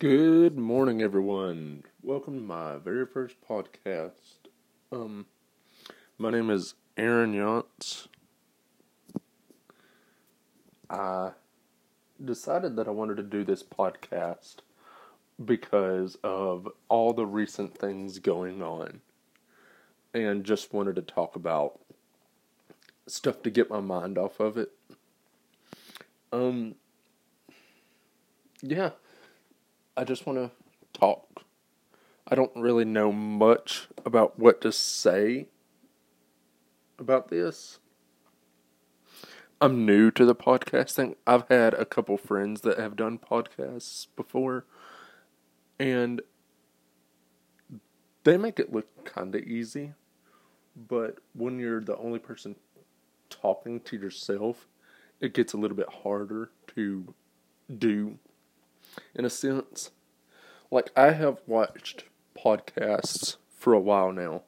Good morning, everyone. Welcome to my very first podcast. Um, my name is Aaron Yantz. I decided that I wanted to do this podcast because of all the recent things going on, and just wanted to talk about stuff to get my mind off of it. Um, yeah I just want to talk. I don't really know much about what to say about this. I'm new to the podcasting. I've had a couple friends that have done podcasts before, and they make it look kind of easy. But when you're the only person talking to yourself, it gets a little bit harder to do in a sense. Like, I have watched podcasts for a while now,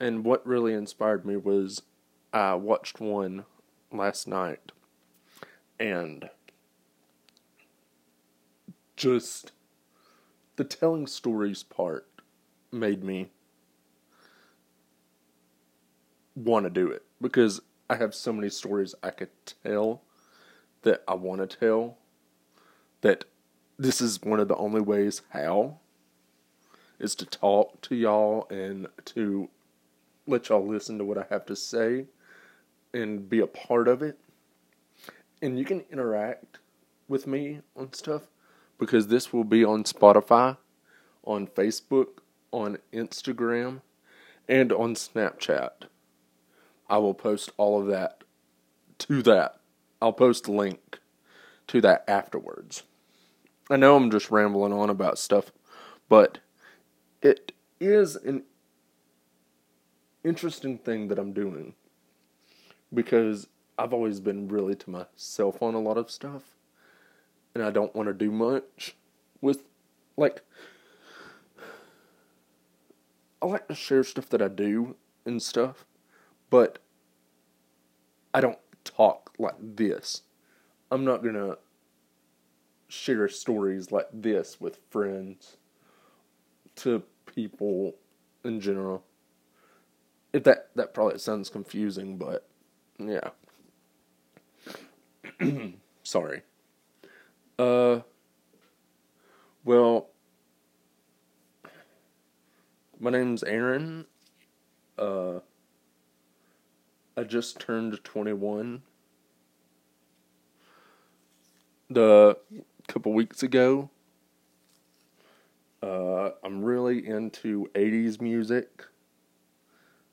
and what really inspired me was I watched one last night, and just the telling stories part made me want to do it because I have so many stories I could tell that I want to tell that this is one of the only ways how is to talk to y'all and to let y'all listen to what I have to say and be a part of it. And you can interact with me on stuff because this will be on Spotify, on Facebook, on Instagram, and on Snapchat. I will post all of that to that. I'll post a link to that afterwards. I know I'm just rambling on about stuff, but it is an interesting thing that I'm doing because I've always been really to myself on a lot of stuff, and I don't want to do much with, like, I like to share stuff that I do and stuff, but I don't talk like this. I'm not gonna share stories like this with friends to people in general. If that that probably sounds confusing, but yeah. Sorry. Uh well my name's Aaron. Uh I just turned 21. The couple weeks ago. Uh, I'm really into 80s music.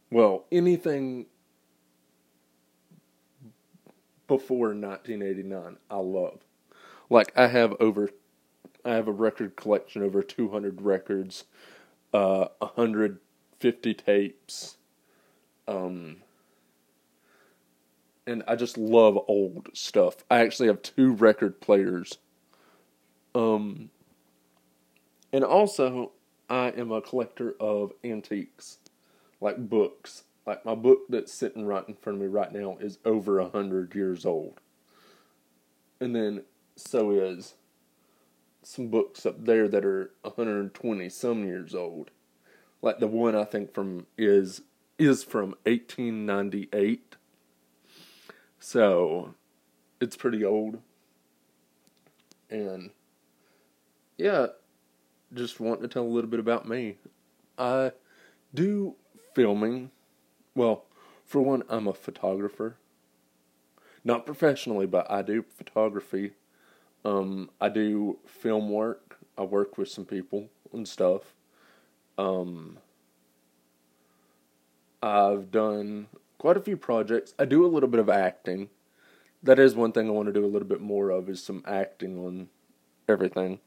Well, anything before 1989, I love. Like, I have over, I have a record collection over 200 records, uh, 150 tapes, um, and I just love old stuff. I actually have two record players um, and also, I am a collector of antiques, like books. Like my book that's sitting right in front of me right now is over a hundred years old. And then so is some books up there that are 120 some years old. Like the one I think from is is from 1898. So it's pretty old. And yeah, just want to tell a little bit about me. I do filming. Well, for one, I'm a photographer. Not professionally, but I do photography. Um, I do film work. I work with some people and stuff. Um, I've done quite a few projects. I do a little bit of acting. That is one thing I want to do a little bit more of is some acting on everything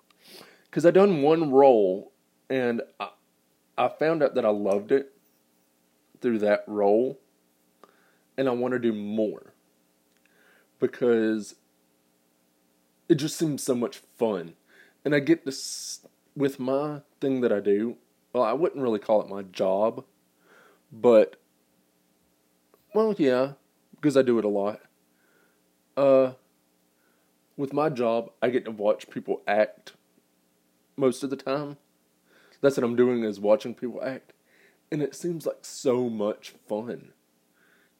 because I done one role and I, I found out that I loved it through that role, and I want to do more because it just seems so much fun, and I get this with my thing that I do. Well, I wouldn't really call it my job, but well, yeah, because I do it a lot. Uh, with my job, I get to watch people act most of the time. That's what I'm doing is watching people act. And it seems like so much fun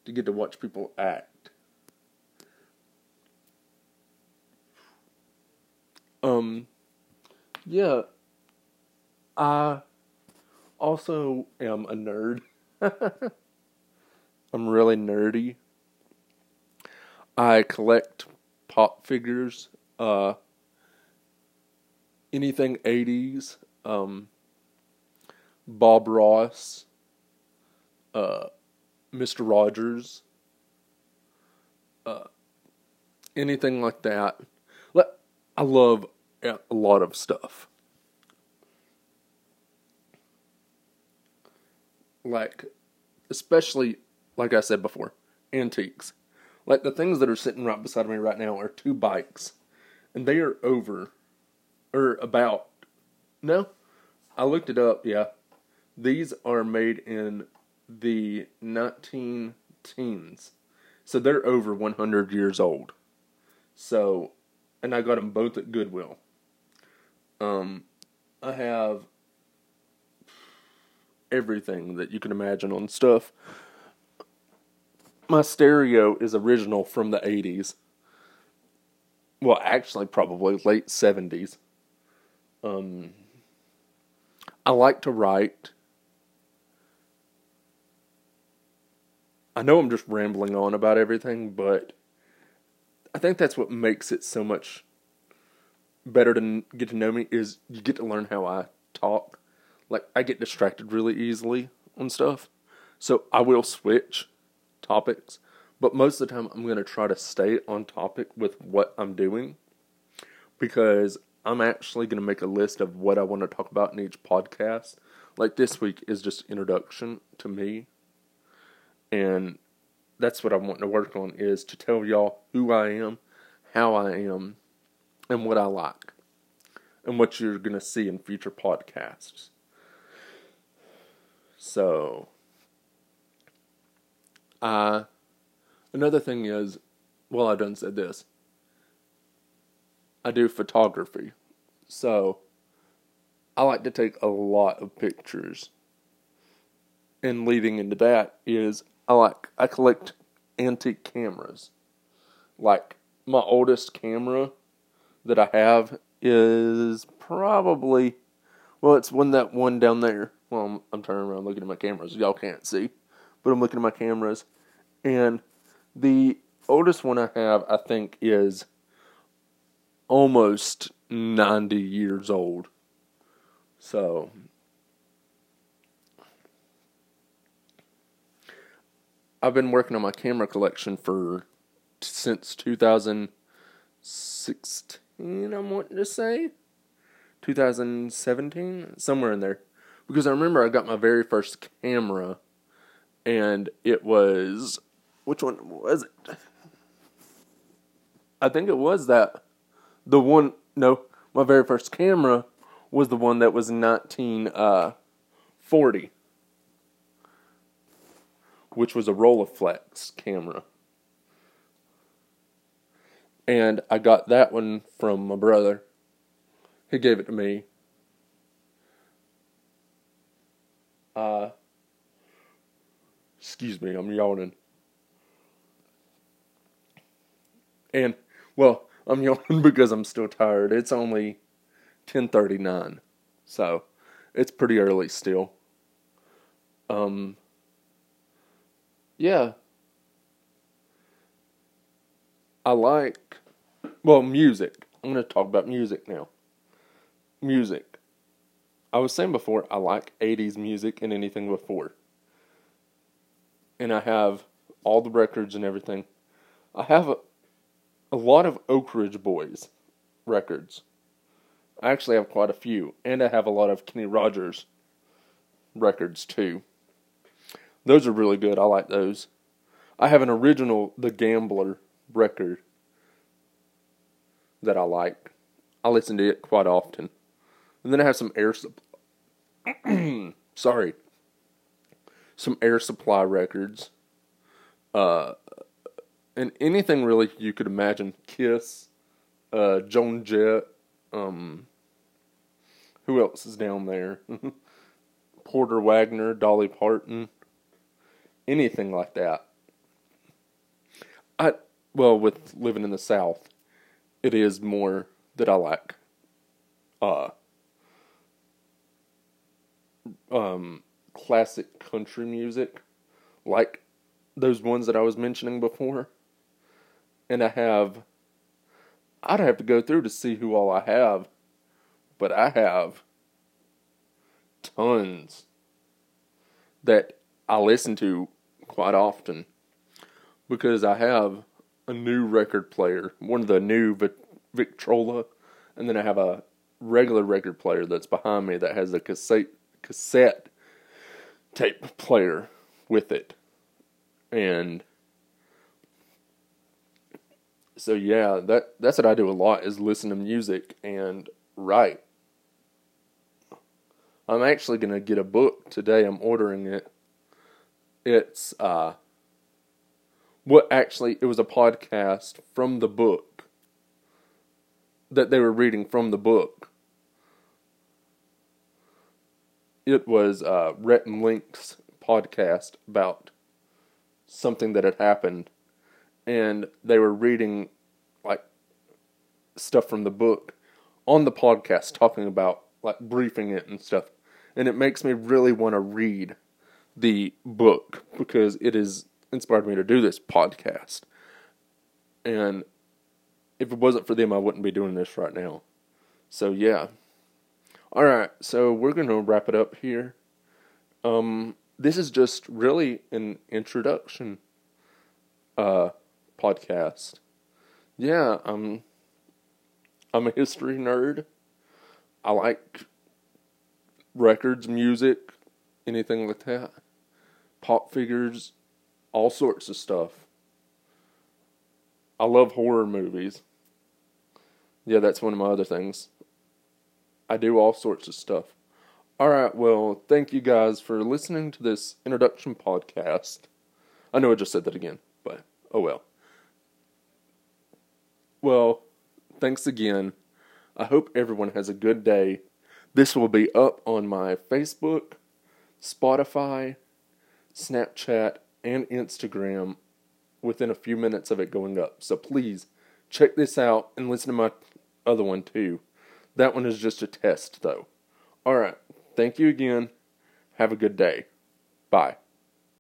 to get to watch people act. Um yeah. I also am a nerd. I'm really nerdy. I collect pop figures, uh, anything 80s, um, Bob Ross, uh, Mr. Rogers, uh, anything like that. I love a lot of stuff. Like, especially, like I said before, antiques. Like the things that are sitting right beside me right now are two bikes, and they are over, or about. No, I looked it up. Yeah, these are made in the 19 teens, so they're over 100 years old. So, and I got them both at Goodwill. Um, I have everything that you can imagine on stuff my stereo is original from the 80s. Well, actually, probably late 70s. Um, I like to write. I know I'm just rambling on about everything, but I think that's what makes it so much better to get to know me is you get to learn how I talk. Like I get distracted really easily on stuff. So I will switch topics, but most of the time I'm going to try to stay on topic with what I'm doing because I'm actually going to make a list of what I want to talk about in each podcast. Like this week is just introduction to me. And that's what I'm wanting to work on is to tell y'all who I am, how I am, and what I like. And what you're going to see in future podcasts. So, uh, another thing is, well, I done said this. I do photography, so I like to take a lot of pictures. And leading into that is I like I collect antique cameras. Like my oldest camera that I have is probably well, it's one that one down there. Well, I'm, I'm turning around looking at my cameras. Y'all can't see but I'm looking at my cameras. And the oldest one I have, I think, is almost 90 years old. So, I've been working on my camera collection for since 2016, I'm wanting to say. 2017, somewhere in there. Because I remember I got my very first camera and it was which one was it? I think it was that the one. No, my very first camera was the one that was nineteen uh, which was a Rolleiflex camera, and I got that one from my brother. He gave it to me. Uh, Excuse me, I'm yawning. And well, I'm yawning because I'm still tired. It's only 10:39. So, it's pretty early still. Um yeah. I like well, music. I'm going to talk about music now. Music. I was saying before I like 80s music and anything before and I have all the records and everything. I have a, a lot of Oak Ridge Boys records. I actually have quite a few, and I have a lot of Kenny Rogers records too. Those are really good. I like those. I have an original The Gambler record that I like. I listen to it quite often. And then I have some air supply. Sorry, some Air Supply records, uh, and anything really you could imagine. Kiss, uh, Joan Jett, um, who else is down there? Porter Wagoner, Dolly Parton, anything like that. I well, with living in the South, it is more that I like. Uh, um, classic country music, like those ones that I was mentioning before. And I have, I'd have to go through to see who all I have, but I have tons that I listen to quite often because I have a new record player, one of the new Victrola, and then I have a regular record player that's behind me that has a cassette cassette tape player with it. And so yeah, that that's what I do a lot is listen to music and write. I'm actually to get a book today. I'm ordering it. It's uh what actually it was a podcast from the book that they were reading from the book. It was uh, Rhett and Link's podcast about something that had happened, and they were reading like stuff from the book on the podcast, talking about like briefing it and stuff. And it makes me really want to read the book because it has inspired me to do this podcast. And if it wasn't for them, I wouldn't be doing this right now. So yeah. All right, so we're going to wrap it up here. Um, this is just really an introduction uh, podcast. Yeah, I'm I'm a history nerd. I like records, music, anything like that. Pop figures, all sorts of stuff. I love horror movies. Yeah, that's one of my other things. I do all sorts of stuff. Alright, well, thank you guys for listening to this introduction podcast. I know I just said that again, but oh well. Well, thanks again. I hope everyone has a good day. This will be up on my Facebook, Spotify, Snapchat, and Instagram within a few minutes of it going up. So please check this out and listen to my other one too. That one is just a test though. Alright, thank you again. Have a good day. Bye.